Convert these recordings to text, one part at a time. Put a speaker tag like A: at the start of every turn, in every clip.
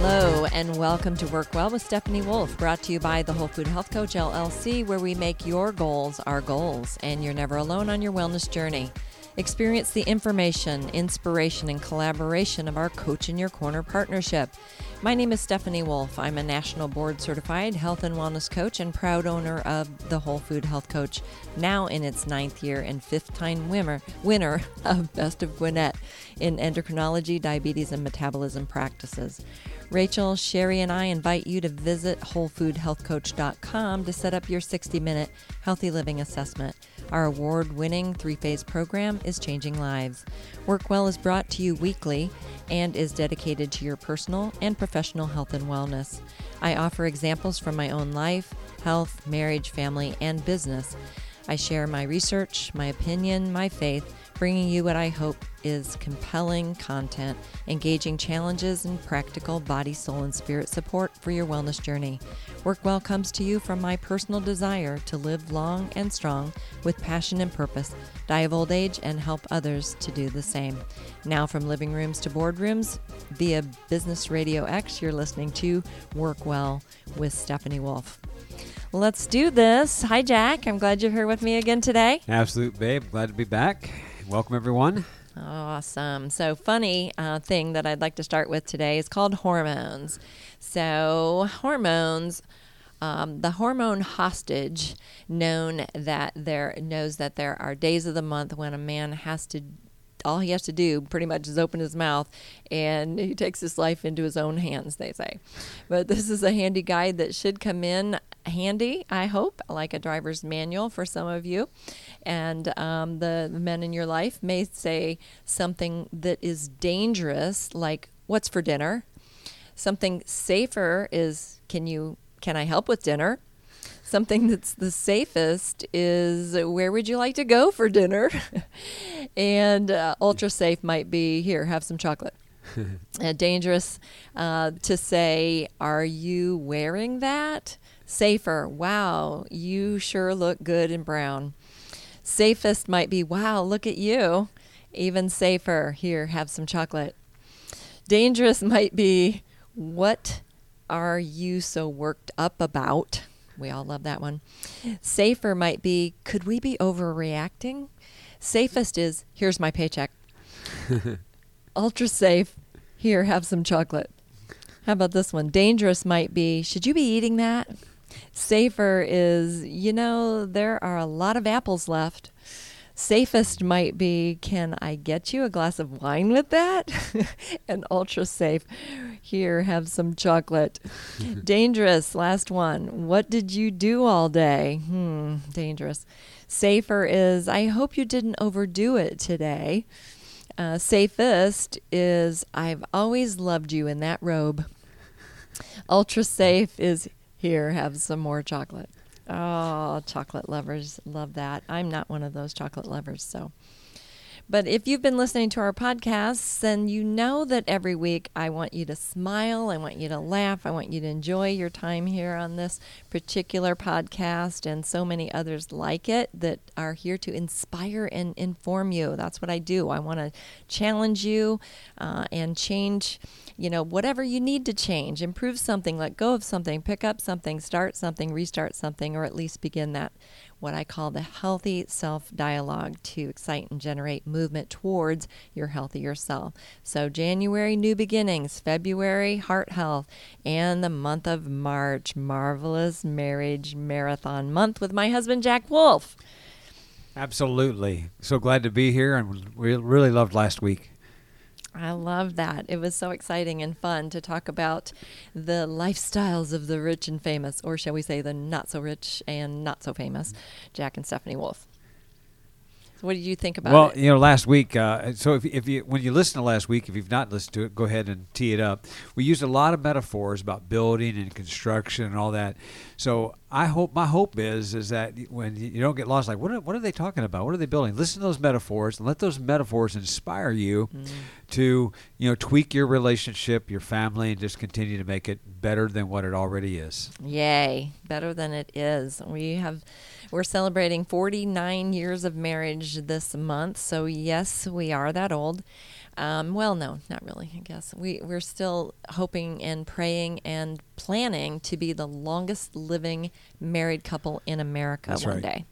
A: Hello, and welcome to Work Well with Stephanie Wolfe, brought to you by the Whole Food Health Coach LLC, where we make your goals our goals, and you're never alone on your wellness journey. Experience the information, inspiration, and collaboration of our Coach in Your Corner partnership. My name is Stephanie Wolfe. I'm a national board certified health and wellness coach and proud owner of the Whole Food Health Coach, now in its ninth year and fifth time winner, winner of Best of Gwinnett in endocrinology, diabetes, and metabolism practices. Rachel, Sherry, and I invite you to visit WholeFoodHealthCoach.com to set up your 60 minute healthy living assessment. Our award winning three phase program is changing lives. Work Well is brought to you weekly and is dedicated to your personal and professional health and wellness. I offer examples from my own life, health, marriage, family, and business. I share my research, my opinion, my faith, bringing you what I hope is compelling content, engaging challenges, and practical body, soul, and spirit support for your wellness journey. Work Well comes to you from my personal desire to live long and strong with passion and purpose, die of old age, and help others to do the same. Now, from living rooms to boardrooms, via Business RadioX, you're listening to Work Well with Stephanie Wolfe. Let's do this. Hi, Jack. I'm glad you're here with me again today.
B: Absolute, babe. Glad to be back. Welcome, everyone.
A: Awesome. So, funny uh, thing that I'd like to start with today is called hormones. So, hormones. Um, the hormone hostage known that there knows that there are days of the month when a man has to all he has to do pretty much is open his mouth and he takes his life into his own hands they say but this is a handy guide that should come in handy i hope like a driver's manual for some of you and um, the men in your life may say something that is dangerous like what's for dinner something safer is can you can i help with dinner something that's the safest is where would you like to go for dinner? and uh, ultra safe might be here, have some chocolate. uh, dangerous uh, to say, are you wearing that? Safer, wow, you sure look good in brown. Safest might be, wow, look at you. Even safer, here, have some chocolate. Dangerous might be, what are you so worked up about? We all love that one. Safer might be could we be overreacting? Safest is here's my paycheck. Ultra safe, here, have some chocolate. How about this one? Dangerous might be should you be eating that? Safer is, you know, there are a lot of apples left. Safest might be, can I get you a glass of wine with that? and ultra safe, here, have some chocolate. dangerous, last one. What did you do all day? Hmm, dangerous. Safer is, I hope you didn't overdo it today. Uh, safest is, I've always loved you in that robe. Ultra safe is, here, have some more chocolate. Oh, chocolate lovers love that. I'm not one of those chocolate lovers, so. But if you've been listening to our podcasts, then you know that every week I want you to smile, I want you to laugh, I want you to enjoy your time here on this particular podcast and so many others like it that are here to inspire and inform you. That's what I do. I want to challenge you uh, and change you know, whatever you need to change, improve something, let go of something, pick up something, start something, restart something, or at least begin that, what I call the healthy self dialogue to excite and generate movement towards your healthier self. So, January, new beginnings, February, heart health, and the month of March, marvelous marriage marathon month with my husband, Jack Wolfe.
B: Absolutely. So glad to be here, and we really loved last week.
A: I love that. It was so exciting and fun to talk about the lifestyles of the rich and famous, or shall we say the not so rich and not so famous, Jack and Stephanie Wolfe. What did you think about
B: well,
A: it?
B: Well, you know, last week. Uh, so if, if you when you listen to last week, if you've not listened to it, go ahead and tee it up. We used a lot of metaphors about building and construction and all that. So I hope my hope is is that when you don't get lost, like what are, what are they talking about? What are they building? Listen to those metaphors and let those metaphors inspire you mm. to you know tweak your relationship, your family, and just continue to make it better than what it already is.
A: Yay, better than it is. We have We're celebrating 49 years of marriage this month. So, yes, we are that old. Um, well, no, not really, I guess. We, we're still hoping and praying and planning to be the longest living married couple in America
B: That's
A: one
B: right.
A: day.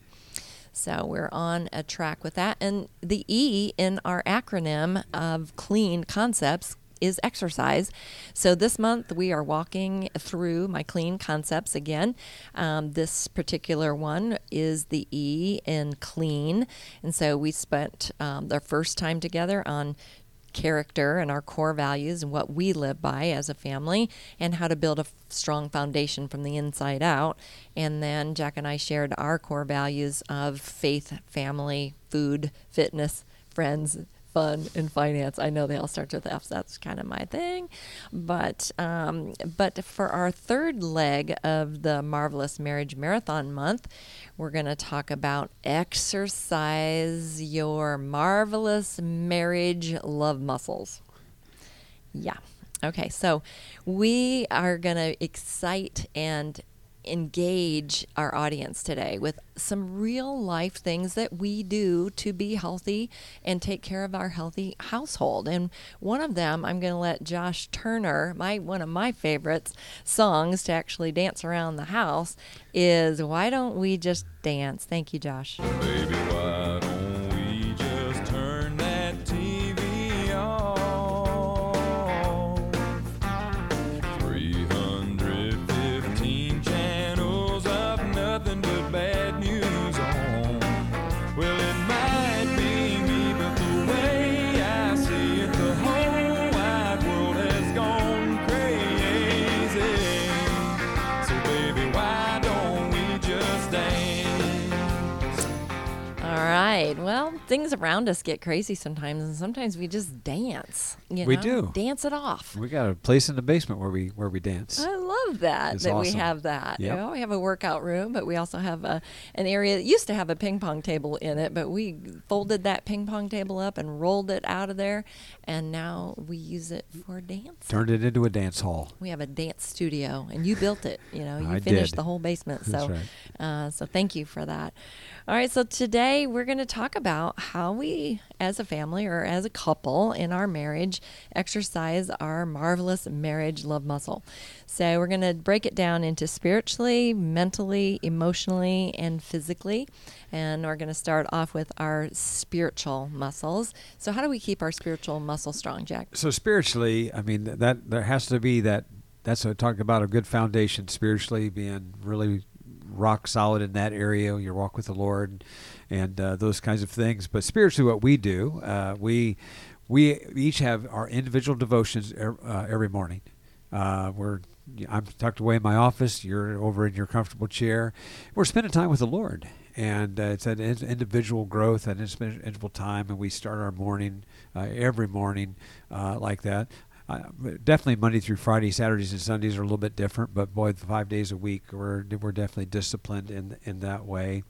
A: So we're on a track with that. And the E in our acronym of clean concepts is exercise. So this month we are walking through my clean concepts again. Um, this particular one is the E in clean. And so we spent um, our first time together on character and our core values and what we live by as a family and how to build a f- strong foundation from the inside out. And then Jack and I shared our core values of faith, family, food, fitness, friends, fun, in finance. I know they all start with F's. That's kind of my thing. But um, but for our third leg of the Marvelous Marriage Marathon month, we're going to talk about exercise your marvelous marriage love muscles. Yeah. Okay. So we are going to excite and engage our audience today with some real life things that we do to be healthy and take care of our healthy household. And one of them, I'm going to let Josh Turner, my one of my favorites songs to actually dance around the house is Why Don't We Just Dance? Thank you, Josh.
C: Baby, Well,
A: things around us get crazy sometimes, and sometimes we just dance. You
B: We do.
A: Dance it off.
B: We got a place in the basement where we where we dance.
A: I love that
B: It's
A: that we have that. You know, we have a workout room, but we also have a an area that used to have a ping pong table in it, but we folded that ping pong table up and rolled it out of there, and now we use it for dance.
B: Turned it into a dance hall.
A: We have a dance studio, and you built it. You know, you
B: I
A: finished
B: did.
A: the whole basement.
B: That's
A: So,
B: right.
A: uh, so thank you for that. All right, so today we're going to talk about how we, as a family or as a couple in our marriage, exercise our marvelous marriage love muscle. So we're going to break it down into spiritually, mentally, emotionally, and physically. And we're going to start off with our spiritual muscles. So, how do we keep our spiritual muscle strong, Jack?
B: So spiritually, I mean that there has to be that. That's a talk about a good foundation spiritually, being really rock solid in that area. Your walk with the Lord, and uh, those kinds of things. But spiritually, what we do, uh, we we each have our individual devotions er, uh, every morning. Uh, we're I'm tucked away in my office. You're over in your comfortable chair. We're spending time with the Lord, and uh, it's an individual growth, an individual time, and we start our morning uh, every morning uh, like that. Uh, definitely Monday through Friday, Saturdays and Sundays are a little bit different, but boy, the five days a week, we're we're definitely disciplined in in that way.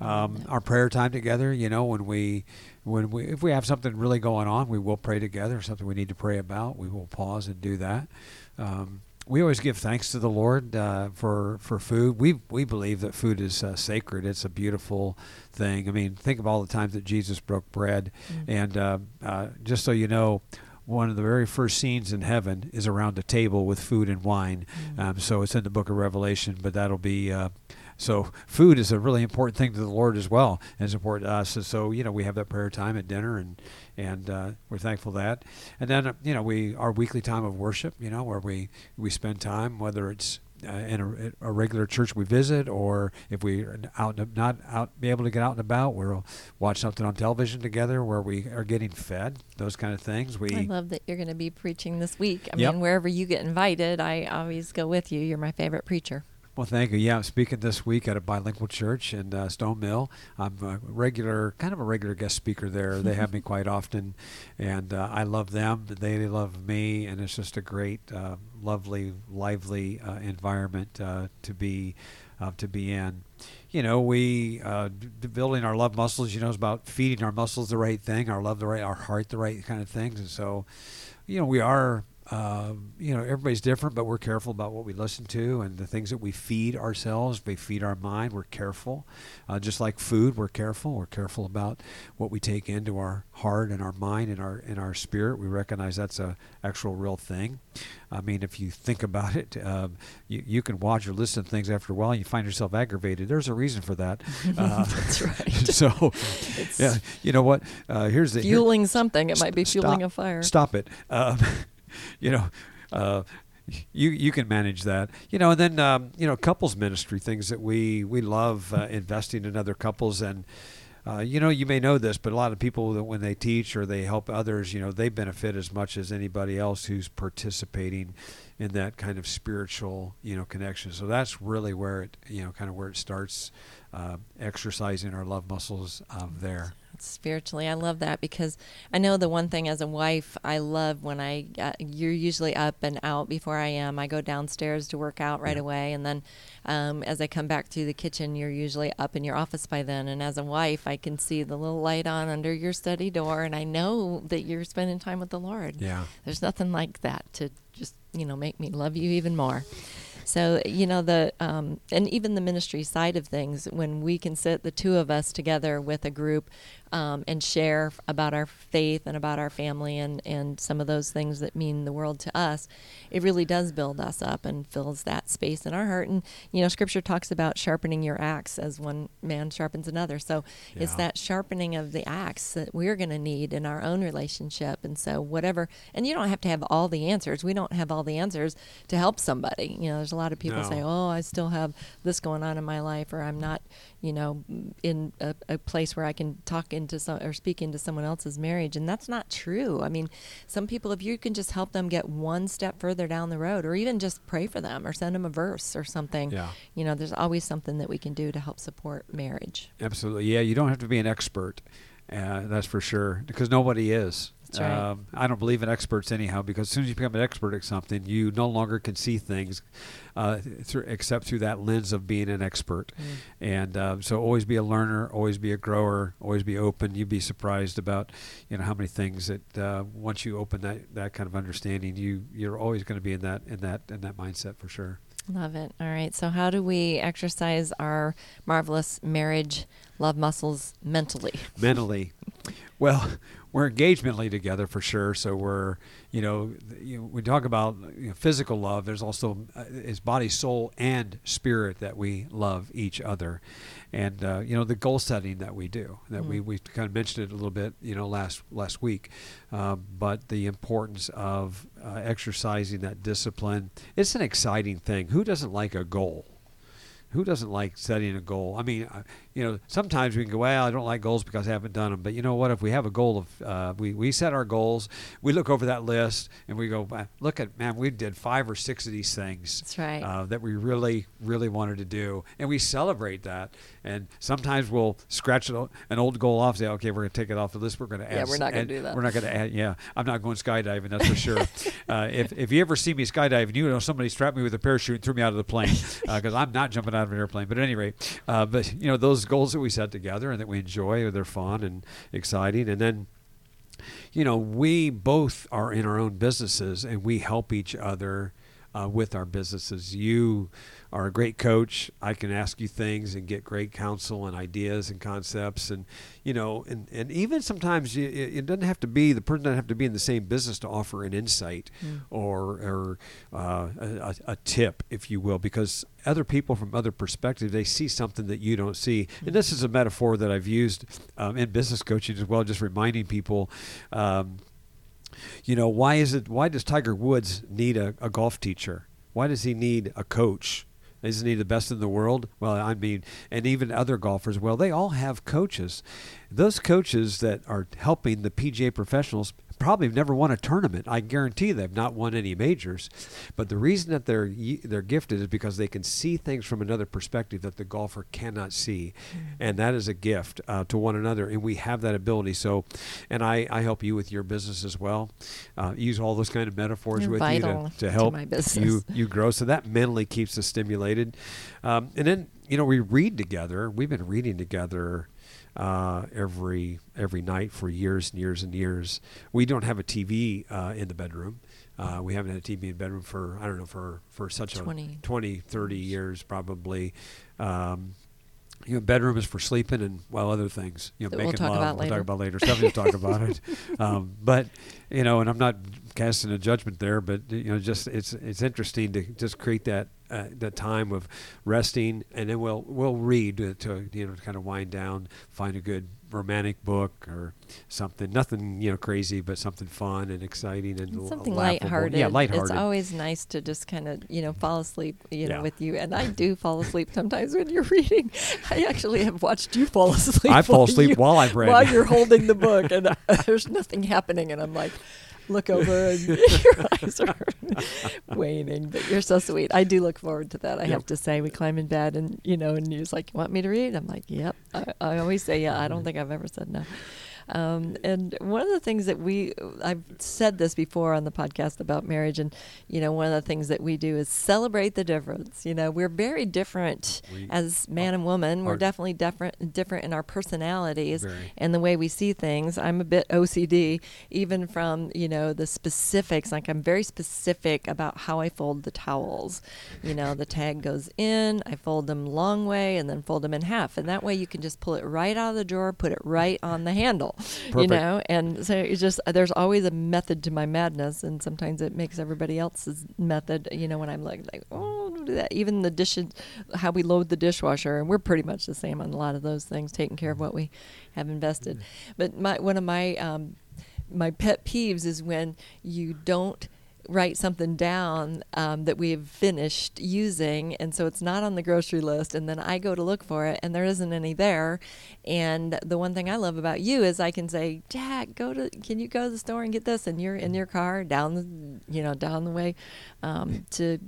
B: Um, our prayer time together, you know, when we when we if we have something really going on, we will pray together. Something we need to pray about, we will pause and do that. Um, we always give thanks to the Lord uh, for for food. We we believe that food is uh, sacred. It's a beautiful thing. I mean, think of all the times that Jesus broke bread, and uh, uh, just so you know. One of the very first scenes in heaven is around a table with food and wine. Um, so it's in the book of Revelation, but that'll be uh, so food is a really important thing to the Lord as well, and it's important to us. And so you know we have that prayer time at dinner, and and uh, we're thankful for that. And then uh, you know we our weekly time of worship, you know, where we we spend time, whether it's uh, in a, a regular church we visit, or if we are out not out be able to get out and about, we'll watch something on television together where we are getting fed. Those kind of things. We
A: I love that you're going to be preaching this week. I
B: Yep.
A: mean, wherever you get invited, I always go with you. You're my favorite preacher.
B: Well, thank you. Yeah, I'm speaking this week at a bilingual church in uh, Stone Mill. I'm a regular, kind of a regular guest speaker there. They have me quite often, and uh, I love them. They love me, and it's just a great, uh, lovely, lively uh, environment uh, to be uh, to be in. You know, we uh, building our love muscles. You know, is about feeding our muscles the right thing, our love the right, our heart the right kind of things, and so, you know, we are uh, you know, everybody's different, but we're careful about what we listen to and the things that we feed ourselves. We feed our mind. We're careful, uh, just like food. We're careful. We're careful about what we take into our heart and our mind and our and our spirit. We recognize that's a actual real thing. I mean, if you think about it, um, you, you can watch or listen to things after a while, and you find yourself aggravated. There's a reason for that. Uh,
A: That's right.
B: so, yeah, you know what? Uh, here's the here-
A: fueling something. It might be
B: Stop-
A: fueling a fire.
B: Stop it. Um, you know, uh, you you can manage that. You know, and then um, you know, couples ministry things that we we love uh, investing in other couples and. Uh, you know, you may know this, but a lot of people that when they teach or they help others, you know, they benefit as much as anybody else who's participating in that kind of spiritual, you know, connection. So that's really where it, you know, kind of where it starts, uh, exercising our love muscles um, there.
A: spiritually i love that because i know the one thing as a wife i love when i uh, you're usually up and out before i am i go downstairs to work out right
B: Yeah.
A: away and then um, as i come back through the kitchen you're usually up in your office by then and as a wife i can see the little light on under your study door and i know that you're spending time with the lord
B: Yeah.
A: there's nothing like that to just you know make me love you even more. So you know the um, and even the ministry side of things when we can sit the two of us together with a group um, and share about our faith and about our family and and some of those things that mean the world to us it really does build us up and fills that space in our heart. And you know scripture talks about sharpening your axe as one man sharpens another. So it's that sharpening of the axe that we're going to need in our own relationship. And so whatever and you don't have to have all the answers. We don't have all the answers to help somebody. You know there's a lot of people
B: No.
A: say oh i still have this going on in my life or i'm not you know in a, a place where i can talk into some or speak into someone else's marriage and that's not true i mean some people if you can just help them get one step further down the road or even just pray for them or send them a verse or something
B: Yeah.
A: you know there's always something that we can do to help support marriage
B: Absolutely. Yeah, you don't have to be an expert. Uh, that's for sure, because nobody is.
A: That's right.
B: Um, I don't believe in experts anyhow, because as soon as you become an expert at something, you no longer can see things uh, through, except through that lens of being an expert.
A: Mm.
B: And um, so, always be a learner, always be a grower, always be open. You'd be surprised about, you know, how many things that uh, once you open that, that kind of understanding, you you're always going to be in that in that in that mindset for sure.
A: Love it. All right. So, how do we exercise our marvelous marriage love muscles mentally?
B: mentally. Well, we're engaged mentally together for sure. So we're, you know, you know we talk about you know, physical love. There's also uh, it's body, soul, and spirit that we love each other, and uh, you know the goal setting that we do. That we we kind of mentioned it a little bit, you know, last last week, uh, but the importance of uh, exercising that discipline. It's an exciting thing. Who doesn't like a goal? who doesn't like setting a goal? I mean, uh, you know, sometimes we can go, well, I don't like goals because I haven't done them. But you know what? If we have a goal of, uh, we, we set our goals, we look over that list and we go, look at, man, we did five or six of these things
A: That's right.
B: uh, that we really, really wanted to do. And we celebrate that. And sometimes we'll scratch an old goal off, say, okay, we're going to take it off the list. We're going to add.
A: Yeah, we're not gonna do that.
B: We're not going to add, yeah, I'm not going skydiving, that's for sure. uh, if, if you ever see me skydiving, you know somebody strapped me with a parachute and threw me out of the plane because I'm not jumping out of an airplane. But at any rate, uh, but you know those goals that we set together and that we enjoy, or they're fun and exciting, and then you know, we both are in our own businesses and we help each other uh, with our businesses. You are a great coach. I can ask you things and get great counsel and ideas and concepts. And, you know, and, and even sometimes you, it doesn't have to be, the person doesn't have to be in the same business to offer an insight or, or uh, a, a tip, if you will, because other people from other perspectives, they see something that you don't see. And this is a metaphor that I've used um, in business coaching as well, just reminding people. Um, you know why is it why does tiger woods need a, a golf teacher why does he need a coach isn't he the best in the world? Well i mean and even other golfers. Well they all have coaches. Those coaches that are helping the pga professionals probably never won a tournament. I guarantee they've not won any majors. But the reason that they're they're gifted is because they can see things from another perspective that the golfer cannot see. And that is a gift uh, to one another. And we have that ability. So and i i help you with your business as well. Uh, use all those kind of metaphors
A: You're
B: with you to,
A: to
B: to help
A: my business.
B: you you grow. So that mentally keeps us stimulated. Um, and then you know we read together. We've been reading together uh, every every night for years and years and years. We don't have a TV uh, in the bedroom. Uh, we haven't had a TV in the bedroom for I don't know for for such
A: 20.
B: a 20, 30 years probably. Um, you know, bedroom is for sleeping and well, other things. You know,
A: That we'll
B: making
A: talk
B: love.
A: about
B: we'll
A: later.
B: talk about later. Stephanie will talk about it. Um, but you know, and I'm not casting a judgment there, but you know, just it's it's interesting to just create that uh, that time of resting, and then we'll we'll read to, to you know to kind of wind down, find a good romantic book or something. Nothing you know crazy, but something fun and exciting and l-
A: something
B: laughable.
A: lighthearted.
B: Yeah, lighthearted.
A: It's always nice to just kind of, you know, fall asleep, you know,
B: Yeah.
A: with you. And I do fall asleep sometimes when you're reading. I actually have watched you fall asleep.
B: I fall
A: while
B: asleep
A: you-
B: while I've read.
A: While you're holding the book, and uh, there's nothing happening, and I'm like, look over, and your eyes are waning. But you're so sweet. I do look forward to that. I
B: Yep.
A: have to say, we climb in bed, and you know, and you're like, you want me to read? I'm like, yep. I, I always say, yeah. I don't mm-hmm. think I've ever said no. Um, and one of the things that we, I've said this before on the podcast about marriage, and you know, one of the things that we do is celebrate the difference. You know, we're very different
B: We
A: as man and woman. We're definitely different, different in our personalities
B: Very.
A: and the way we see things. I'm a bit OCD, even from you know the specifics. Like I'm very specific about how I fold the towels. You know, the tag goes in, I fold them long way, and then fold them in half, and that way you can just pull it right out of the drawer, put it right on the handle. You know, and so it's just there's always a method to my madness, and sometimes it makes everybody else's method. You know, when I'm like like oh do that. Even the dishes, how we load the dishwasher, and we're pretty much the same on a lot of those things, taking care of what we have invested. But my one of my um, my pet peeves is when you don't write something down um, that we've finished using and so it's not on the grocery list and then i go to look for it and there isn't any there. And the one thing i love about you is i can say jack go to can you go to the store and get this and you're in your car down the you know down the way um, to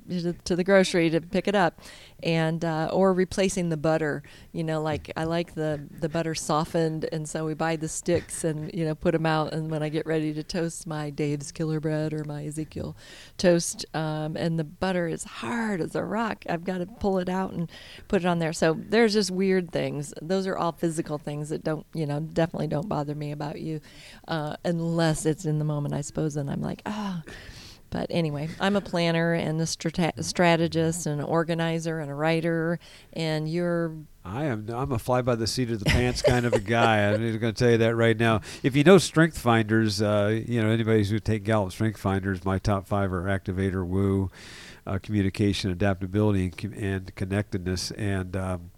A: to the grocery to pick it up? And uh, or replacing the butter you know like i like the the butter softened and so we buy the sticks and you know put them out and when i get ready to toast my dave's killer bread or my ezekiel toast um, and the butter is hard as a rock. I've got to pull it out and put it on there. So there's just weird things. Those are all physical things that don't you know definitely don't bother me about you uh, unless it's in the moment i suppose and i'm like ah. But anyway, I'm a planner and a strate- strategist and an organizer and a writer, and you're
B: I am. I'm a fly by the seat of the pants kind of a guy. I'm going to tell you that right now. If you know Strength Finders, uh, you know anybody who take Gallup Strength Finders, my top five are Activator, Woo, uh, Communication, Adaptability, and, and Connectedness. And um,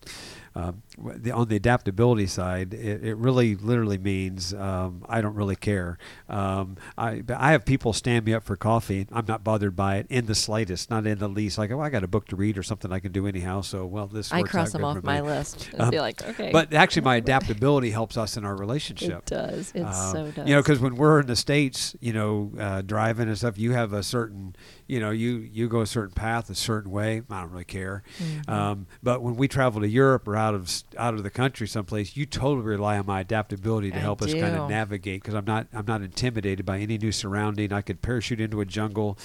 B: um, the, on the adaptability side, it, it really literally means um, I don't really care. Um, I but I have people stand me up for coffee. I'm not bothered by it in the slightest, not in the least. Like, oh, I got a book to read or something I can do anyhow. So, well, this
A: I cross them
B: good
A: off my list and
B: Um,
A: be like, okay.
B: But actually, my adaptability helps us in our relationship.
A: it does. It
B: Uh,
A: so does.
B: You know, because when we're in the states, you know, uh, driving and stuff, you have a certain, you know, you you go a certain path a certain way. I don't really care.
A: Mhm.
B: Um, but when we travel to Europe or out of out of the country someplace, you totally rely on my adaptability to
A: I
B: help us kind of navigate. Because I'm not I'm not intimidated by any new surrounding. I could parachute into a jungle,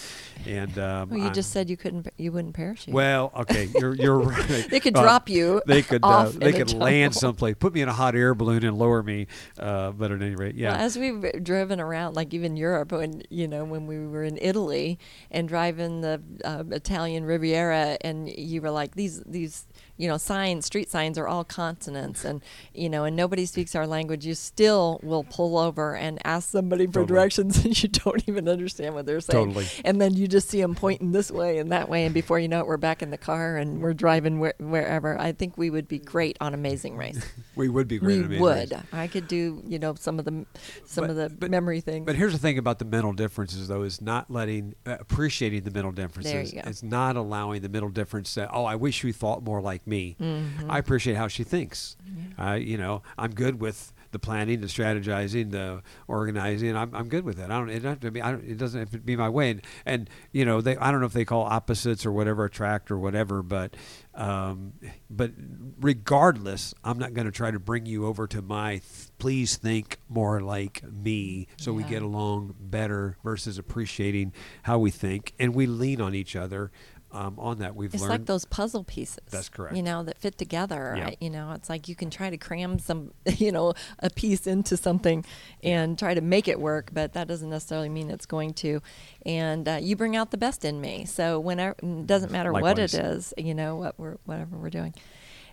B: and um,
A: well, you
B: I'm-
A: just said you couldn't. You wouldn't parachute.
B: well, okay, you're you're right.
A: they could
B: Uh,
A: drop you.
B: they could uh, they could land someplace, put me in a hot air balloon and lower me. Uh, but at any rate, yeah.
A: Well, as we've driven around, like even Europe, when you know when we were in Italy and driving the uh, Italian Riviera, and you were like these these you know signs, street signs are all consonants, and you know, and nobody speaks our language. You still will pull over and ask somebody for
B: Totally.
A: directions, and you don't even understand what they're saying.
B: Totally.
A: And then you just see them pointing this way and that way, and before you know it, we're back in the car and we're driving where, wherever. I think we would be great on Amazing Race.
B: we would be great.
A: we would.
B: Race.
A: I could do, you know, some of the some
B: But-
A: of the
B: but-
A: memory things.
B: But here's the thing about the mental differences, though, is not letting uh, appreciating the mental differences.
A: you go.
B: It's not allowing the mental difference that oh, I wish you thought more like me.
A: Mhm.
B: I appreciate how she thinks. Uh, you know, I'm good with the planning, the strategizing, the organizing. I'm, I'm good with that. I don't. It, don't have to be, I don't, it doesn't have to be my way. And, and you know, they. I don't know if they call opposites or whatever attract or whatever, but um, but regardless, I'm not going to try to bring you over to my. Th- please think more like me, so we get along better versus appreciating how we think, and we lean on each other. Um, on that. We've learned.
A: It's
B: learned
A: like those puzzle pieces.
B: That's correct.
A: You know, that fit together.
B: Yeah.
A: I- you know, it's like you can try to cram some, you know, a piece into something and try to make it work, but that doesn't necessarily mean it's going to. And uh, you bring out the best in me. So whenever, it doesn't matter what it is, you know, what we're whatever we're doing.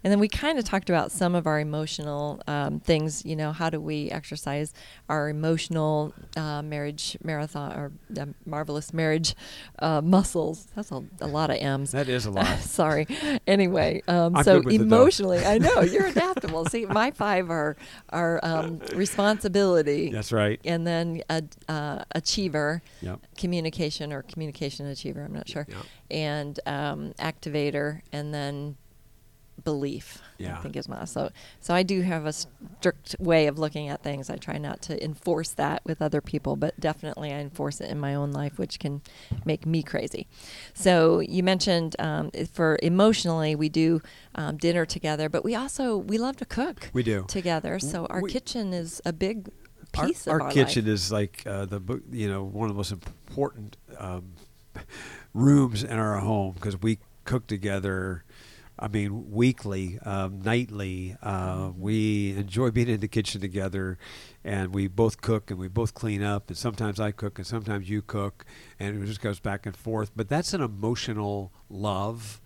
A: And then we kind of talked about some of our emotional um, things. You know, how do we exercise our emotional uh, marriage marathon or uh, marvelous marriage uh, muscles? That's a, a lot of M's.
B: that is a lot.
A: Sorry. Anyway, um, so
B: good with it, though.
A: emotionally, I know you're adaptable. See, my five are are um, responsibility,
B: That's right.
A: and then a, uh, achiever,
B: Yep.
A: communication or communication achiever. I'm not sure,
B: Yeah.
A: and um, activator, and then belief.
B: Yeah.
A: I think is my so. So I do have a strict way of looking at things. I try not to enforce that with other people, but definitely I enforce it in my own life, which can make me crazy. So you mentioned um, for emotionally, we do um, dinner together, but we also we love to cook.
B: We do.
A: together. So our
B: We-
A: kitchen is a big piece
B: our
A: of our
B: kitchen
A: life.
B: is like uh, the book, you know, one of the most important um, rooms in our home because we cook together. I mean, weekly, um, nightly. Uh, we enjoy being in the kitchen together, and we both cook and we both clean up. And sometimes I cook and sometimes you cook, and it just goes back and forth. But that's an emotional love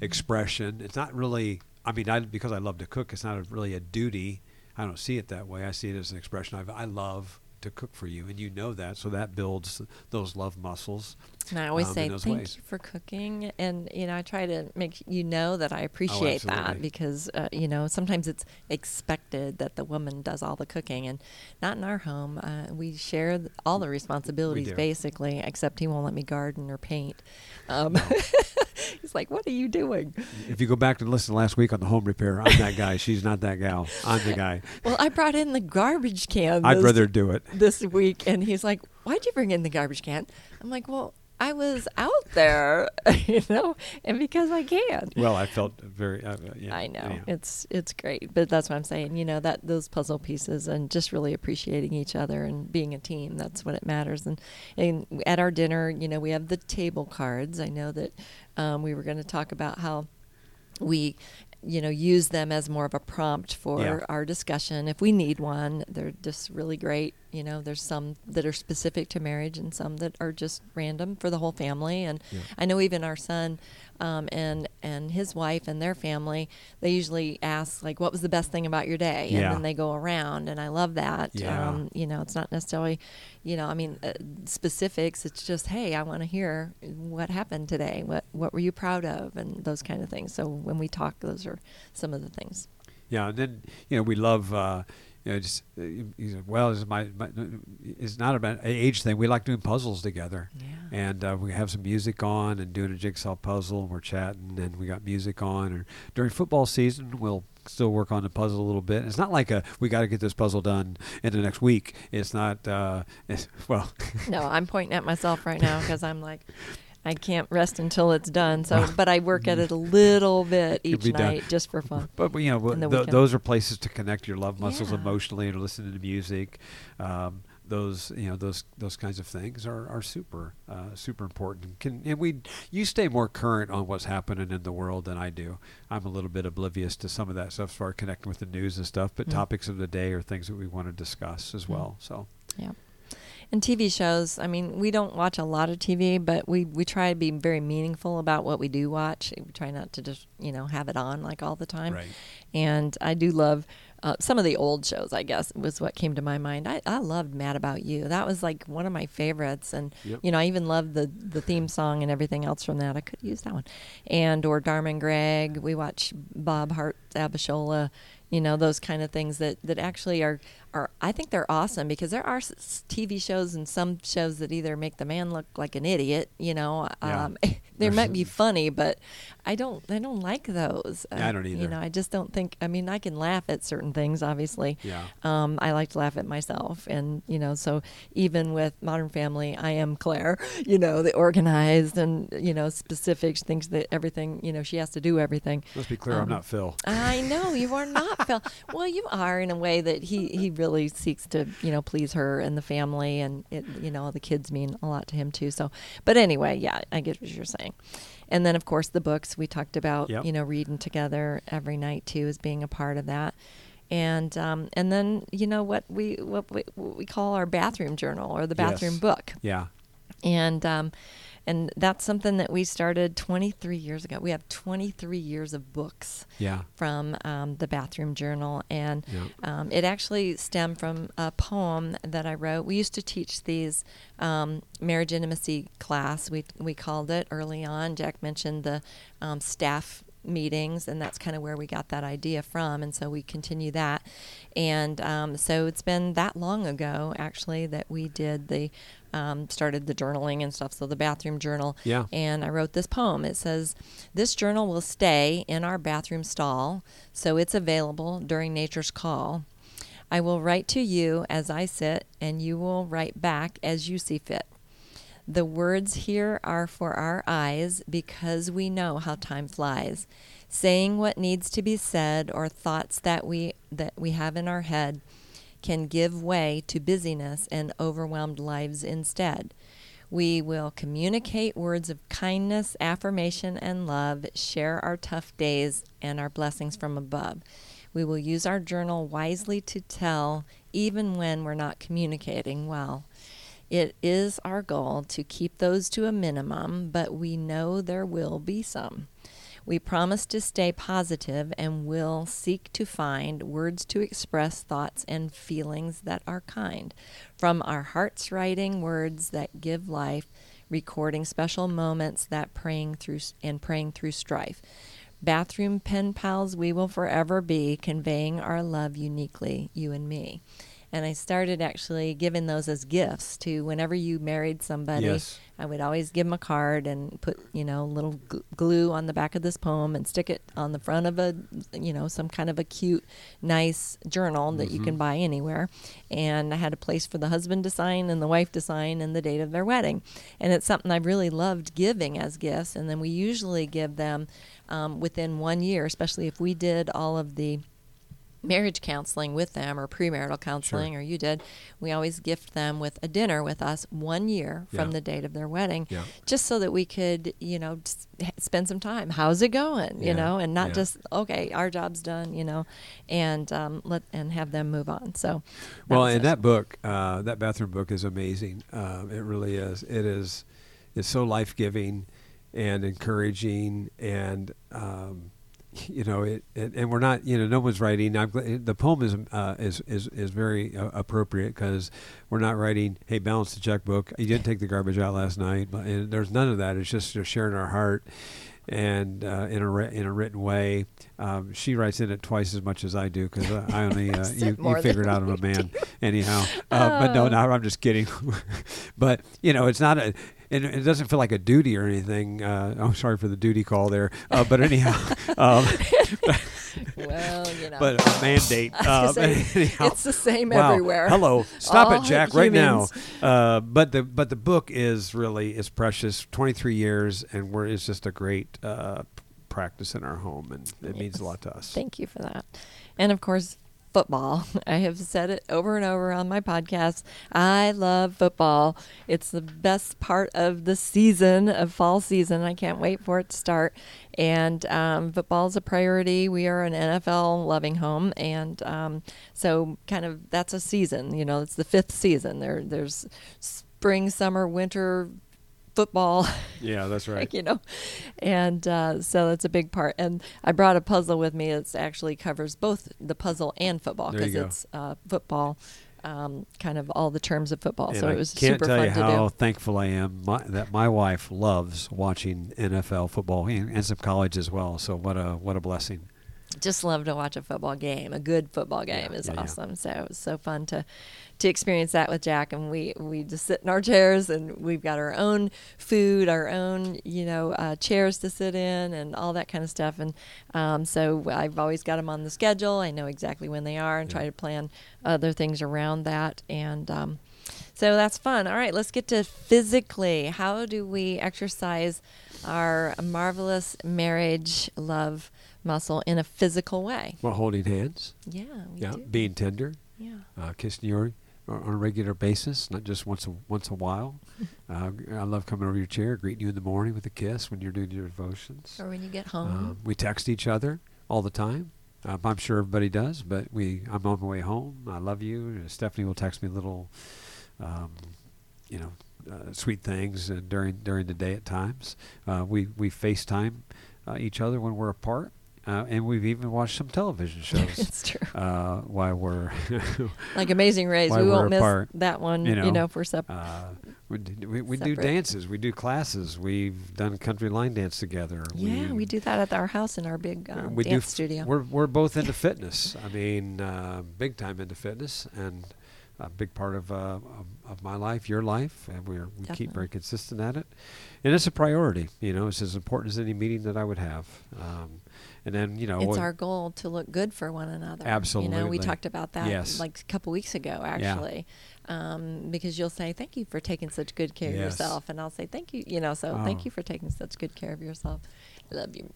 B: expression. It's not really. I mean, I because I love to cook, it's not a, really a duty. I don't see it that way. I see it as an expression. I, I love to cook for you, and you know that, so that builds those love muscles.
A: And I always
B: um,
A: say thank
B: ways.
A: you for cooking, and you know I try to make you know that I appreciate that
B: Oh, absolutely.
A: because uh, you know sometimes it's expected that the woman does all the cooking, and not in our home. Uh, we share th- all the responsibilities basically, except he won't let me garden or paint. Um, he's like, "What are you doing?"
B: If you go back and listen last week on the home repair, I'm that guy. She's not that gal. I'm the guy.
A: Well, I brought in the garbage can.
B: I'd rather do it.
A: this week and he's like why'd you bring in the garbage can i'm like well i was out there you know and because i can
B: Well, I felt very. Uh, uh, yeah,
A: i know
B: anyhow.
A: it's it's great but that's what i'm saying you know that those puzzle pieces and just really appreciating each other and being a team that's what it matters and and at our dinner you know we have the table cards i know that um, we were going to talk about how we you know use them as more of a prompt for
B: Yeah.
A: our discussion if we need one they're just really great you know there's some that are specific to marriage and some that are just random for the whole family and
B: Yeah.
A: i know even our son um, and and his wife and their family they usually ask like what was the best thing about your day
B: Yeah.
A: and then they go around and i love that
B: Yeah.
A: um, you know it's not necessarily you know i mean uh, specifics it's just hey i want to hear what happened today what what were you proud of and those kind of things so when we talk those are some of the things
B: Yeah, and then you know we love. Uh, you know, just uh, you know, well, it's my, my it's not about an age thing. We like doing puzzles together,
A: Yeah.
B: and uh, we have some music on and doing a jigsaw puzzle. and We're chatting, and we got music on. Or during football season, we'll still work on the puzzle a little bit. It's not like a we got to get this puzzle done in the next week. It's not. Uh, it's, well,
A: no i'm pointing at myself right now because i'm like i can't rest until it's done so but i work at it a little bit each
B: be done.
A: night just for fun
B: But, you know, th- those are places to connect your love muscles
A: Yeah.
B: emotionally, and listening to music. Um, those you know those those kinds of things are, are super uh, super important. Can and we you stay more current on what's happening in the world than I do. I'm a little bit oblivious to some of that stuff as far as connecting with the news and stuff. But
A: Mm.
B: topics of the day are things that we want to discuss as
A: Mm.
B: well. So
A: Yeah. And TV shows, I mean, we don't watch a lot of TV, but we, we try to be very meaningful about what we do watch. We try not to just, you know, have it on like all the time.
B: Right.
A: And I do love uh, some of the old shows, I guess, was what came to my mind. I, I loved Mad About You. That was like one of my favorites. And,
B: Yep.
A: you know, I even loved the, the theme song and everything else from that. I could use that one. And, or Dharma & Greg. We watch Bob Hearts Abishola, you know, those kind of things that, that actually are, are, I think they're awesome because there are TV shows and some shows that either make the man look like an idiot, you know,
B: Yeah.
A: um, they might be funny, but I don't, I don't like those.
B: I
A: Uh,
B: don't either.
A: You know, I just don't think. I mean, I can laugh at certain things, obviously.
B: Yeah.
A: Um, I like to laugh at myself, and you know, so even with Modern Family, I am Claire. You know, the organized and you know specifics, things that everything. You know, she has to do everything.
B: let's be clear. I'm
A: Um,
B: not Phil.
A: I know you are not Well, you are in a way that he he really seeks to you know please her and the family, and it, you know the kids mean a lot to him too. So, but anyway, yeah, I get what you're saying. and then of course the books we talked about.
B: Yep.
A: You know, reading together every night too as being a part of that. And um, and then you know what we what we, what we call our bathroom journal or the bathroom
B: Yes.
A: book
B: Yeah.
A: and um, and that's something that we started 23 years ago. We have 23 years of books
B: Yeah.
A: from um, the bathroom journal, and
B: Yeah.
A: um, it actually stemmed from a poem that I wrote. We used to teach these um, marriage intimacy class. We we called it early on. Jack mentioned the um, staff meetings and that's kind of where we got that idea from and so we continue that and um, so it's been that long ago actually that we did the um, started the journaling and stuff so the bathroom journal
B: Yeah.
A: and I wrote this poem. It says, This journal will stay in our bathroom stall, so it's available during nature's call. I will write to you as I sit, and you will write back as you see fit. The words here are for our eyes because we know how time flies. Saying what needs to be said or thoughts that we that we have in our head can give way to busyness and overwhelmed lives instead. We will communicate words of kindness, affirmation, and love, share our tough days and our blessings from above. We will use our journal wisely to tell, even when we're not communicating well. It is our goal to keep those to a minimum, but we know there will be some. We promise to stay positive and will seek to find words to express thoughts and feelings that are kind. From our hearts writing words that give life, recording special moments that praying through and praying through strife. Bathroom pen pals we will forever be, conveying our love uniquely, you and me. And I started actually giving those as gifts to whenever you married somebody.
B: Yes.
A: I would always give them a card and put, you know, little glue on the back of this poem and stick it on the front of a, you know, some kind of a cute, nice journal that you can buy anywhere. And I had a place for the husband to sign and the wife to sign and the date of their wedding. And it's something I really loved giving as gifts. And then we usually give them um, within one year, especially if we did all of the marriage counseling with them or premarital counseling or you did we always gift them with a dinner with us one year from
B: Yeah.
A: the date of their wedding
B: Yeah.
A: just so that we could you know spend some time how's it going you know and not
B: Yeah.
A: just okay our job's done you know and um, let and have them move on so
B: Well, and
A: us.
B: that book, uh, that bathroom book is amazing. Um, it really is. It is. It's so life giving and encouraging, and um, you know it, it. And we're not. You know, no one's writing. I'm, the poem is uh, is is is very uh, appropriate because we're not writing. Hey, balance the checkbook. You didn't take the garbage out last night, but and there's none of that. It's just sharing our heart. And uh, in a in a written way, um, she writes in it twice as much as I do because I only uh, you, you figured out I'm a man anyhow. Uh, but no, no, I'm just kidding. but you know, it's not a. It, it doesn't feel like a duty or anything. Uh, I'm sorry for the duty call there. Uh, but anyhow, um,
A: well you know
B: but a mandate. Uh, but
A: say,
B: anyhow,
A: it's the same
B: wow.
A: everywhere
B: Hello, stop
A: All
B: it, Jack, right now. Uh, but the but the book is really is precious. 23 years, and we're it's just a great uh, practice in our home, and it means a lot to us.
A: Thank you for that. And of course, football. I have said it over and over on my podcast. I love football. It's the best part of the season, of fall season. I can't wait for it to start. And um, football is a priority. We are an NFL loving home, and um, so kind of that's a season. You know, it's the fifth season. There, there's spring, summer, winter football.
B: Yeah, that's right.
A: you know and uh, so that's a big part and i brought a puzzle with me that actually covers both the puzzle and football because it's uh, football um, kind of all the terms of football
B: And
A: so
B: I
A: it was super
B: can't
A: super
B: tell you how thankful I am my, that my wife loves watching NFL football and, and some college as well. So what a what a blessing.
A: just love to watch a football game a good football game
B: Yeah,
A: is
B: yeah, yeah.
A: awesome so it was so fun to to experience that with jack and we we just sit in our chairs and we've got our own food our own you know uh, chairs to sit in and all that kind of stuff and um, so i've always got them on the schedule i know exactly when they are and try to plan other things around that and um, so that's fun. All right, let's get to physically. How do we exercise our marvelous marriage love muscle in a physical way?
B: Well, holding hands,
A: Yeah, we
B: yeah,
A: do.
B: being tender,
A: yeah.
B: uh, kissing your on a regular basis, not just once a once a while. uh, I love coming over your chair, greeting you in the morning with a kiss when you're doing your devotions.
A: Or when you get home.
B: Um, we text each other all the time. Um, I'm sure everybody does, but we. I'm on my way home. I love you. Stephanie will text me little, um, you know, uh, sweet things uh, during during the day at times. Uh, we we FaceTime uh, each other when we're apart, uh, and we've even watched some television shows
A: it's true.
B: uh, while we're.
A: Like Amazing Race, we won't miss
B: apart,
A: that one.
B: you
A: You know,
B: know,
A: if we're separate.
B: Uh, we d- we, we do dances. We do classes. We've done country line dance together.
A: yeah, we do that at our house in our big
B: Uh,
A: um,
B: we
A: dance
B: f-
A: studio.
B: We're we're both into fitness. I mean, uh, big time into fitness, and a big part of uh, of, of my life, your life, and we're we keep very consistent at it. And it's a priority. You know, it's as important as any meeting that I would have. Um, and then you know,
A: it's our goal to look good for one another. Absolutely. You know, we talked about that
B: Yes.
A: like a couple weeks ago, actually. Um, because you'll say, "Thank you for taking such good care of yourself," and I'll say, "Thank you." You know, so
B: Oh.
A: thank you for taking such good care of yourself. I love you.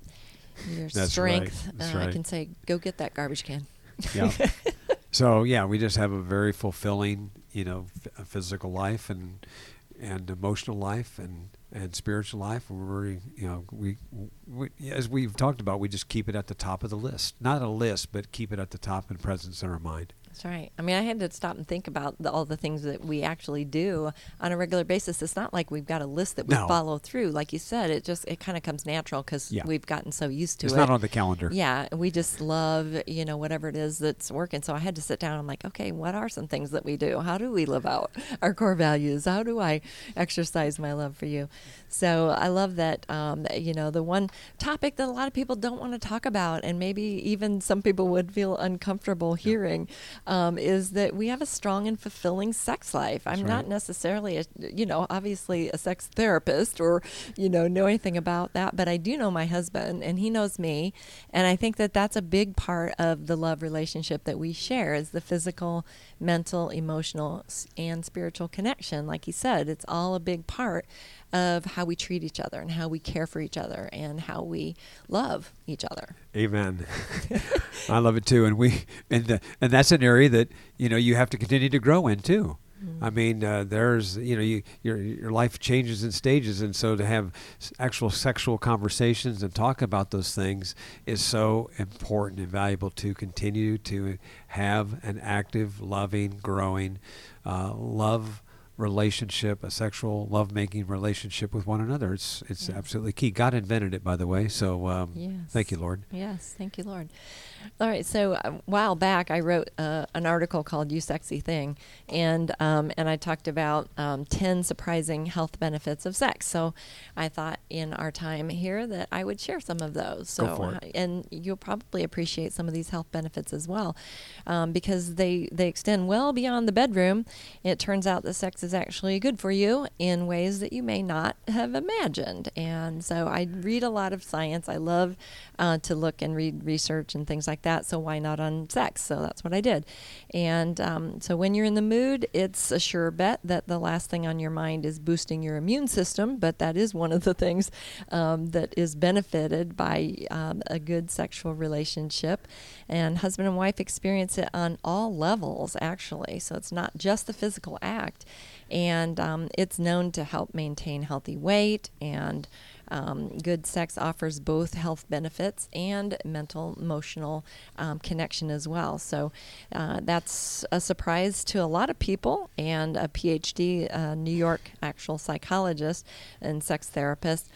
A: Your
B: That's right.
A: strength.
B: That's
A: uh, I can say, "Go get that garbage can."
B: Yeah. so yeah, we just have a very fulfilling, you know, f- physical life and and emotional life and and spiritual life. We're you know, we, we as we've talked about, we just keep it at the top of the list. Not a list, but keep it at the top and presence in our mind.
A: That's right. I mean, I had to stop and think about the, all the things that we actually do on a regular basis. It's not like we've got a list that we
B: No.
A: follow through. Like you said, it just it kind of comes natural because
B: Yeah.
A: we've gotten so used to
B: It's
A: it.
B: not on the calendar.
A: Yeah, we just love, you know, whatever it is that's working. So I had to sit down. I'm like, okay, what are some things that we do? How do we live out our core values? How do I exercise my love for you? So I love that, um, you know, the one topic that a lot of people don't want to talk about, and maybe even some people would feel uncomfortable hearing, um, is that we have a strong and fulfilling sex life. I'm
B: That's
A: not necessarily, a, you know, obviously a sex therapist or, you know, know anything about that, but I do know my husband and he knows me. And I think that that's a big part of the love relationship that we share is the physical, mental, emotional, and spiritual connection. Like he said, it's all a big part of how we treat each other and how we care for each other and how we love each other.
B: Amen. I love it too, and we and the, and that's an area that you know you have to continue to grow in too. I mean, uh, there's you know you, your your life changes in stages, and so to have s- actual sexual conversations and talk about those things is so important and valuable to continue to have an active, loving, growing uh, love relationship, a sexual love-making relationship with one another. It's it's absolutely key. God invented it, by the way. So um,
A: Yes.
B: thank you, Lord.
A: Yes, thank you, Lord. All right, so a while back, I wrote uh, an article called "You Sexy Thing," and um, and I talked about um, ten surprising health benefits of sex. So I thought in our time here that I would share some of those. So
B: Go for it.
A: uh, and you'll probably appreciate some of these health benefits as well, um, because they they extend well beyond the bedroom. It turns out that sex is actually good for you in ways that you may not have imagined. And so I read a lot of science. I love uh, to look and read research and things like that. So why not on sex? So that's what I did. And um, so when you're in the mood, it's a sure bet that the last thing on your mind is boosting your immune system. But that is one of the things um, that is benefited by um, a good sexual relationship. And husband and wife experience it on all levels, actually. So it's not just the physical act. And um, it's known to help maintain healthy weight and um, good sex offers both health benefits and mental emotional um, connection as well. So uh, that's a surprise to a lot of people. And a PhD, uh, New York actual psychologist and sex therapist.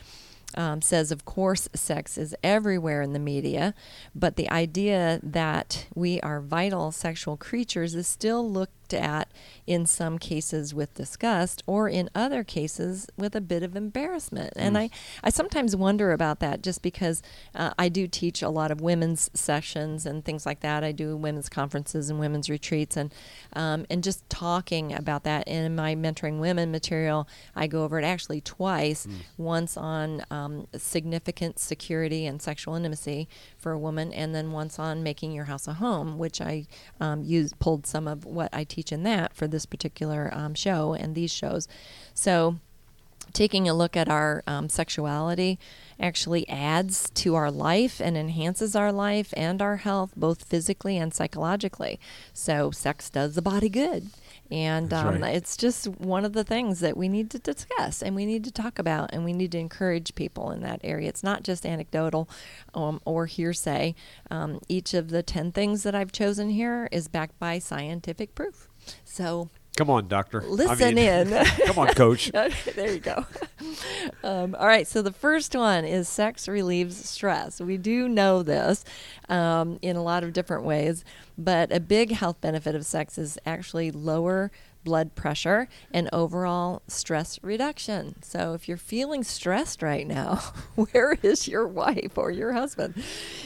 A: Um, says, of course, sex is everywhere in the media, but the idea that we are vital sexual creatures is still looked at in some cases with disgust or in other cases with a bit of embarrassment. And I, I sometimes wonder about that just because uh, I do teach a lot of women's sessions and things like that. I do women's conferences and women's retreats and um, and just talking about that in my mentoring women material, I go over it actually twice. Once on um, significant security and sexual intimacy for a woman, and then once on making your house a home, which I um, used pulled some of what I teach in that for this particular um, show and these shows. So taking a look at our um, sexuality actually adds to our life and enhances our life and our health, both physically and psychologically. So, sex does the body good. And um,
B: right.
A: it's just one of the things that we need to discuss and we need to talk about and we need to encourage people in that area. It's not just anecdotal um, or hearsay. Um, each of the 10 things that I've chosen here is backed by scientific proof. So,
B: Come on, doctor. I
A: Listen
B: mean,
A: in.
B: come on, coach.
A: there you go. Um, all right, so the first one is sex relieves stress. We do know this um, in a lot of different ways, but a big health benefit of sex is actually lower blood pressure and overall stress reduction. So if you're feeling stressed right now, where is your wife or your husband?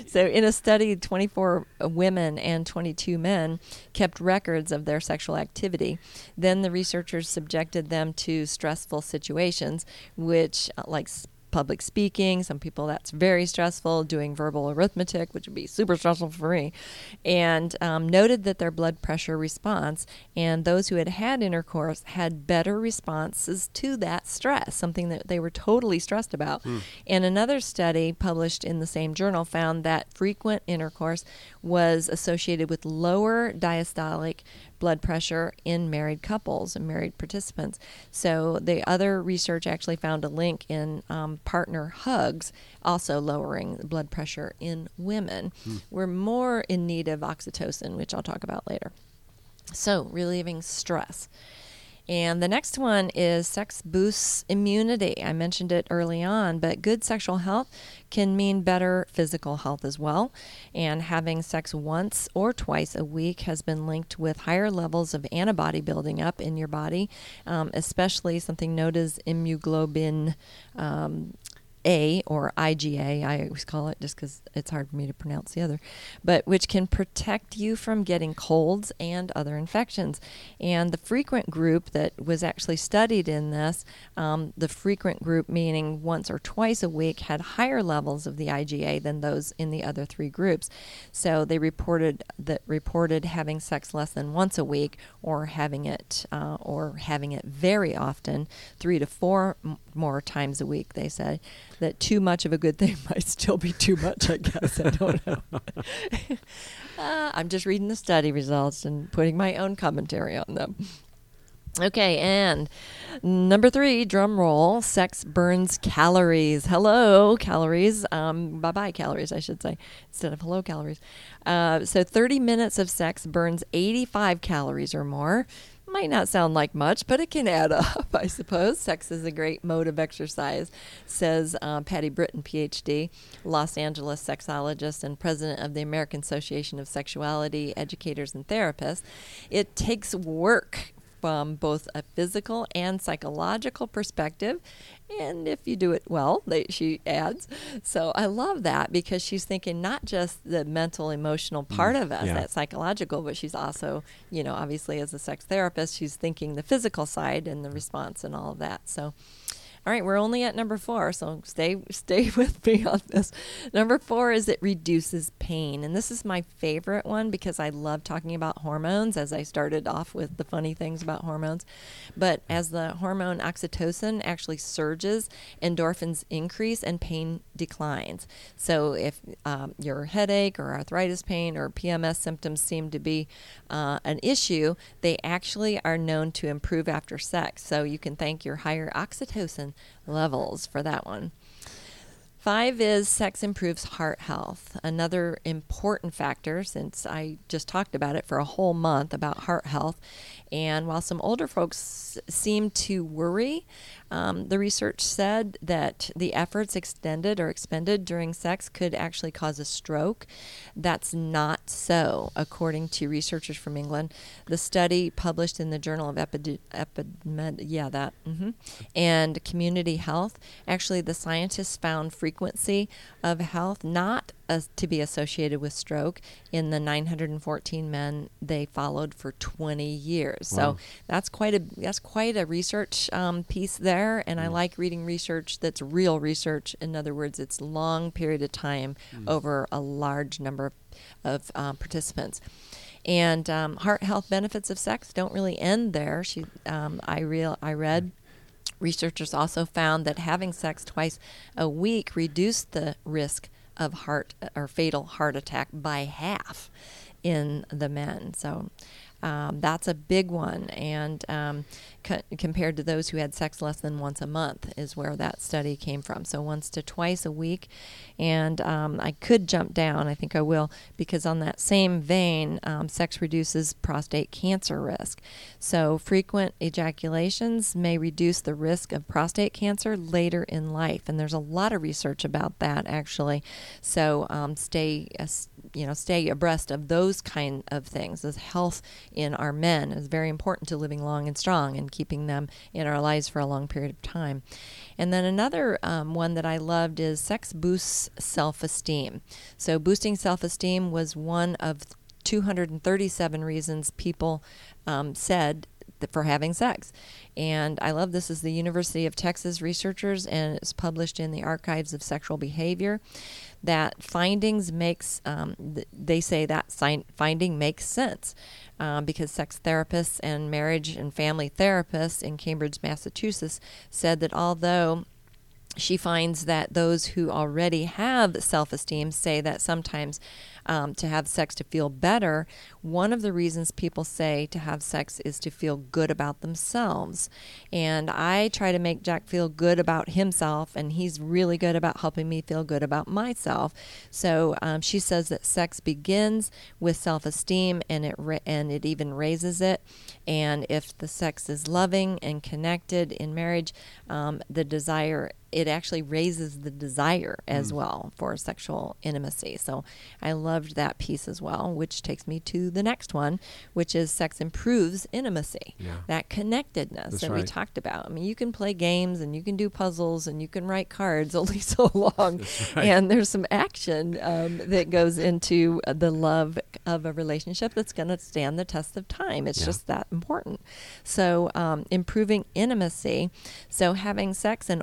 A: So in a study, 24 women and 22 men kept records of their sexual activity. Then the researchers subjected them to stressful situations, which like public speaking. Some people that's very stressful. Doing verbal arithmetic, which would be super stressful for me, and um, noted that their blood pressure response and those who had had intercourse had better responses to that stress, something that they were totally stressed about. And another study published in the same journal found that frequent intercourse was associated with lower diastolic blood pressure in married couples and married participants. So the other research actually found a link in um, partner hugs, also lowering blood pressure in women. We're more in need of oxytocin, which I'll talk about later. So, relieving stress. And the next one is sex boosts immunity. I mentioned it early on, but good sexual health can mean better physical health as well. And having sex once or twice a week has been linked with higher levels of antibody building up in your body, um, especially something known as immunoglobulin. Um, or IgA, I always call it just because it's hard for me to pronounce the other, but which can protect you from getting colds and other infections. And the frequent group that was actually studied in this, um, the frequent group meaning once or twice a week, had higher levels of the IgA than those in the other three groups. So they reported that reported having sex less than once a week, or having it uh, or having it very often, three to four m- more times a week. They said that too much of a good thing might still be too much. I guess I don't know. uh, I'm just reading the study results and putting my own commentary on them. Okay, and number three, drum roll, sex burns calories. Hello, calories. Um, bye bye, calories, I should say, instead of hello, calories. Uh, so 30 minutes of sex burns 85 calories or more. Might not sound like much, but it can add up, I suppose. Sex is a great mode of exercise, says uh, Patti Britton, PhD, Los Angeles sexologist and president of the American Association of Sexuality Educators and Therapists. It takes work from both a physical and psychological perspective. And if you do it well, they, she adds. So I love that because she's thinking not just the mental, emotional mm, part of us,
B: yeah.
A: that psychological, but she's also, you know, obviously as a sex therapist, she's thinking the physical side and the mm. response and all of that. So. All right, we're only at number four, so stay stay with me on this. Number four is it reduces pain, and this is my favorite one because I love talking about hormones. As I started off with the funny things about hormones, but as the hormone oxytocin actually surges, endorphins increase and pain declines. So if um, your headache or arthritis pain or PMS symptoms seem to be uh, an issue, they actually are known to improve after sex. So you can thank your higher oxytocin levels for that one. Five is sex improves heart health. Another important factor, since I just talked about it for a whole month about heart health. And while some older folks seem to worry, um, the research said that the efforts extended or expended during sex could actually cause a stroke. That's not so, according to researchers from England. The study published in the Journal of Epid- yeah, that, hmm and Community Health. Actually, the scientists found frequency of health not to be associated with stroke in the 914 men they followed for 20 years. So that's quite a that's quite a research um, piece there, and I like reading research that's real research. In other words, it's long period of time over a large number of, of um, participants. And um, heart health benefits of sex don't really end there. She, um, I real I read Researchers also found that having sex twice a week reduced the risk of heart or fatal heart attack by half in the men. So um, that's a big one, and um, co- compared to those who had sex less than once a month, is where that study came from. So once to twice a week, and um, I could jump down. I think I will because on that same vein, um, sex reduces prostate cancer risk. So frequent ejaculations may reduce the risk of prostate cancer later in life, and there's a lot of research about that actually. So um, stay, uh, you know, stay abreast of those kind of things. As health in our men is very important to living long and strong and keeping them in our lives for a long period of time. And then another um, one that I loved is sex boosts self esteem. So, boosting self esteem was one of 237 reasons people um, said for having sex. And I love this is the University of Texas researchers, and it's published in the Archives of Sexual Behavior. That findings makes um, th- they say that sign- finding makes sense um, because sex therapists and marriage and family therapists in Cambridge, Massachusetts, said that although she finds that those who already have self esteem say that sometimes um, to have sex to feel better, one of the reasons people say to have sex is to feel good about themselves. And I try to make Jack feel good about himself, and he's really good about helping me feel good about myself. So um, she says that sex begins with self esteem, and it ra- and it even raises it. And if the sex is loving and connected in marriage, um, the desire it actually raises the desire as well for sexual intimacy. So I loved that piece as well, which takes me to the next one, which is sex improves intimacy.
D: Yeah.
A: That connectedness
D: That's
A: that we talked about. I mean, you can play games and you can do puzzles and you can write cards only so long.
D: right.
A: And there's some action um, that goes into uh, the love of a relationship that's going to stand the test of time. It's
D: Yeah.
A: just that important. So, um, improving intimacy. So, having sex and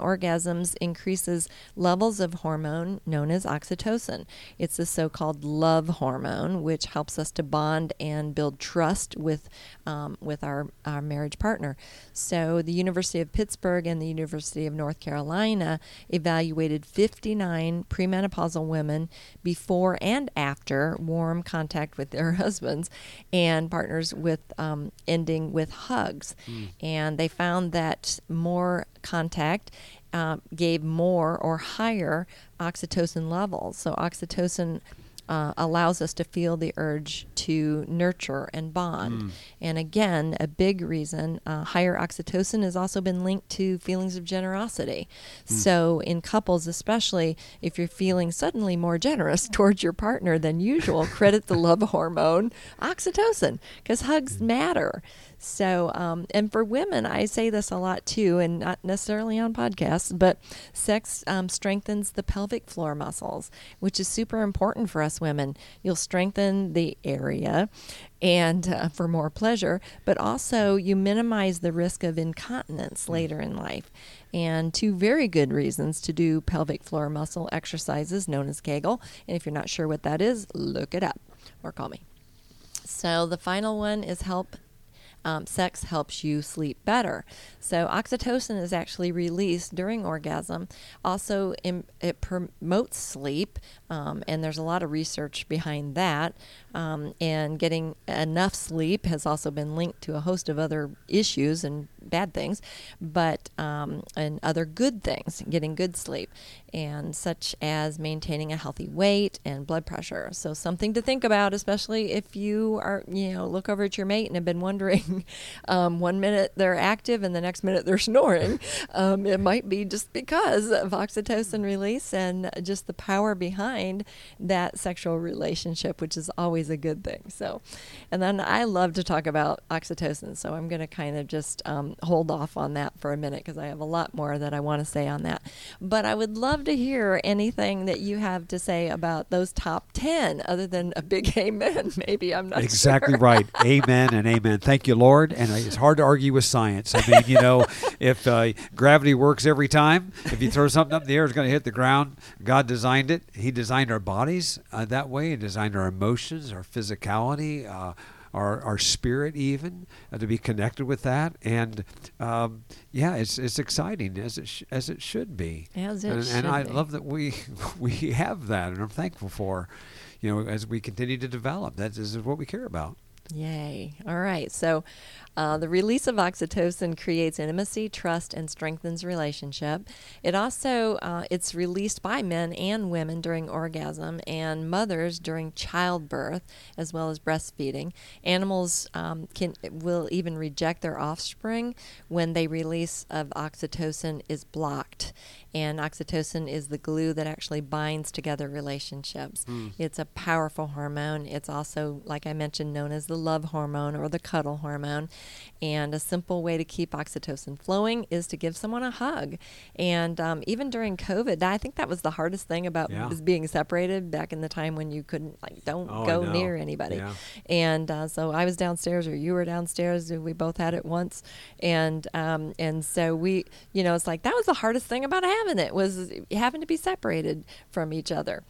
A: increases levels of hormone known as oxytocin. It's the so called love hormone, which helps us to bond and build trust with, um, with our, our marriage partner. So, the University of Pittsburgh and the University of North Carolina evaluated 59 premenopausal women before and after warm contact with their husbands and partners with um, ending with hugs. And they found that more contact uh, gave more or higher oxytocin levels. So, oxytocin. Uh, allows us to feel the urge to nurture and bond. And again, a big reason, uh, higher oxytocin has also been linked to feelings of generosity. So, in couples, especially if you're feeling suddenly more generous towards your partner than usual, credit the love hormone, oxytocin, because hugs matter. So, um, and for women, I say this a lot too, and not necessarily on podcasts, but sex um, strengthens the pelvic floor muscles, which is super important for us women. You'll strengthen the area and uh, for more pleasure, but also you minimize the risk of incontinence later in life. And two very good reasons to do pelvic floor muscle exercises known as Kegel. And if you're not sure what that is, look it up or call me. So the final one is help. Um, sex helps you sleep better. So oxytocin is actually released during orgasm. Also, it promotes sleep, um, and there's a lot of research behind that. Um, and getting enough sleep has also been linked to a host of other issues and bad things, but um, and other good things. Getting good sleep, and such as maintaining a healthy weight and blood pressure. So something to think about, especially if you are, you know, look over at your mate and have been wondering, um, one minute they're active and the next minute they're snoring. Um, it might be just because of oxytocin release and just the power behind that sexual relationship, which is always a good thing. So, and then I love to talk about oxytocin, so I'm going to kind of just um, hold off on that for a minute because I have a lot more that I want to say on that. But I would love to hear anything that you have to say about those top 10, other than a big amen. Maybe I'm not
B: Exactly
A: sure.
B: right. Amen and amen. Thank you, Lord. And it's hard to argue with science. I mean, you know, if uh, gravity works every time, if you throw something up in the air, it's going to hit the ground. God designed it. He designed our bodies uh, that way. He designed our emotions, our physicality. Uh, our, our spirit even uh, to be connected with that. And um, yeah, it's it's exciting as it sh- as it should be.
A: As it
B: and,
A: should
B: and I
A: be.
B: love that we we have that, and I'm thankful for. You know, as we continue to develop, that is what we care about.
A: Yay. All right. So, uh, the release of oxytocin creates intimacy, trust, and strengthens relationship. It also uh, it's released by men and women during orgasm and mothers during childbirth, as well as breastfeeding. Animals um, can will even reject their offspring when the release of oxytocin is blocked. And oxytocin is the glue that actually binds together relationships. It's a powerful hormone. It's also, like I mentioned, known as the love hormone or the cuddle hormone. And a simple way to keep oxytocin flowing is to give someone a hug. And um, even during COVID, I think that was the hardest thing about
B: Yeah.
A: being separated back in the time when you couldn't, like, don't
B: Oh,
A: go near anybody.
B: Yeah.
A: And uh, so I was downstairs, or you were downstairs. and We both had it once, and um, and so we, you know, it's like that was the hardest thing about having it was having to be separated from each other.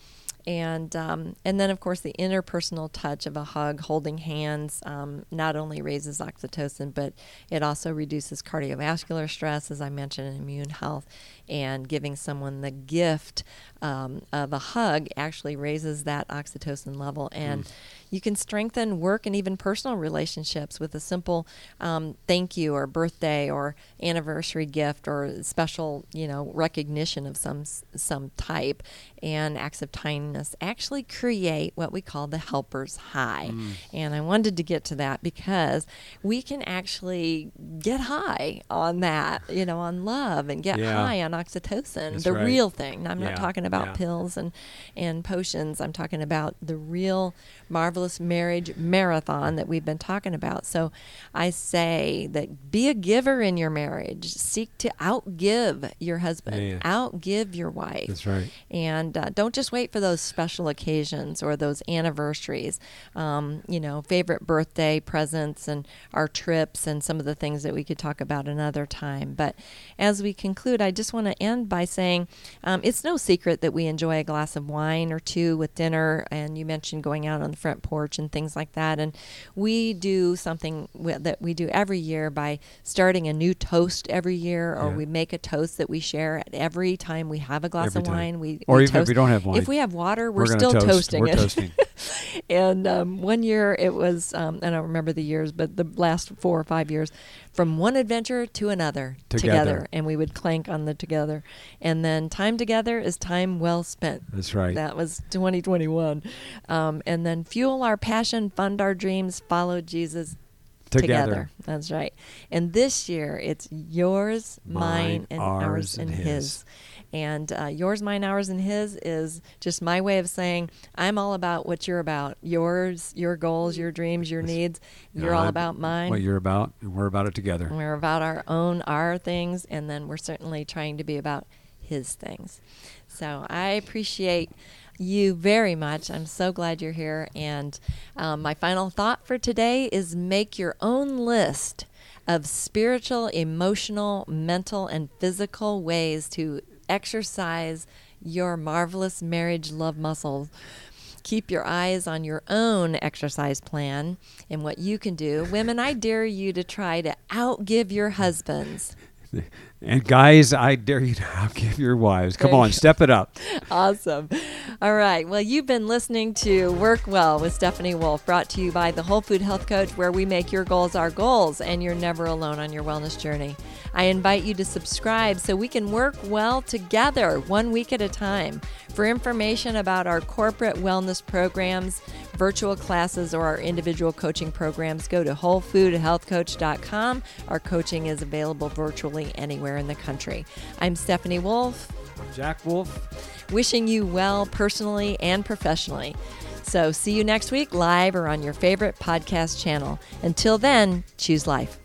A: And um, and then of course the interpersonal touch of a hug, holding hands, um, not only raises oxytocin, but it also reduces cardiovascular stress, as I mentioned, and immune health. And giving someone the gift um, of a hug actually raises that oxytocin level, and you can strengthen work and even personal relationships with a simple um, thank you or birthday or anniversary gift or special, you know, recognition of some some type. And acts of kindness actually create what we call the helper's high. And I wanted to get to that because we can actually get high on that, you know, on love and get
B: Yeah.
A: high on oxytocin,
B: That's
A: the
B: right.
A: real thing. I'm
B: Yeah,
A: not talking about
B: yeah.
A: pills and and potions. I'm talking about the real marvelous marriage marathon that we've been talking about. So I say that be a giver in your marriage. Seek to outgive your husband,
B: Yeah,
A: outgive your wife.
B: That's right.
A: And uh, don't just wait for those special occasions or those anniversaries. Um, you know, favorite birthday presents and our trips and some of the things that we could talk about another time. But as we conclude, I just want to end by saying um, it's no secret that we enjoy a glass of wine or two with dinner. And you mentioned going out on the front porch and things like that. And we do something that we do every year by starting a new toast every year, or
B: Yeah.
A: we make a toast that we share at every time we have a glass
B: Every
A: of
B: time.
A: wine. We
B: Or
A: we
B: even if we don't have wine.
A: If we have water, we're,
B: gonna
A: still
B: toast.
A: toasting
B: We're
A: it.
B: toasting.
A: and um, one year it was, um, I don't remember the years, but the last four or five years, from one adventure to another
B: Together.
A: and we would clank on the together, and then time together is time well spent.
B: That's right.
A: That was 2021, um, and then fuel our passion, fund our dreams, follow Jesus.
B: Together.
A: That's right. And this year it's yours, mine,
B: Mine,
A: and
B: ours,
A: ours,
B: and
A: and
B: his.
A: his. And uh, yours, mine, ours, and his is just my way of saying I'm all about what you're about. Yours, your goals, your dreams, your needs. You're all
B: I'm-
A: about mine.
B: What you're about, and we're about it together.
A: We're about our own, our things, and then we're certainly trying to be about his things. So I appreciate you very much. I'm so glad you're here. And um, my final thought for today is make your own list of spiritual, emotional, mental, and physical ways to exercise your marvelous marriage love muscles keep your eyes on your own exercise plan and what you can do. Women, I dare you to try to outgive your husbands.
B: And guys, I dare you to outgive your wives. Come on, step it up.
A: Awesome. All right. Well, you've been listening to Work Well with Stephanie Wolfe, brought to you by the Whole Food Health Coach, where we make your goals our goals and you're never alone on your wellness journey. I invite you to subscribe so we can work well together one week at a time. For information about our corporate wellness programs, virtual classes, or our individual coaching programs, go to wholefoodhealthcoach.com. Our coaching is available virtually anywhere anywhere in the country. I'm Stephanie Wolfe.
B: I'm Jack Wolfe.
A: Wishing you well personally and professionally. So see you next week live or on your favorite podcast channel. Until then, choose life.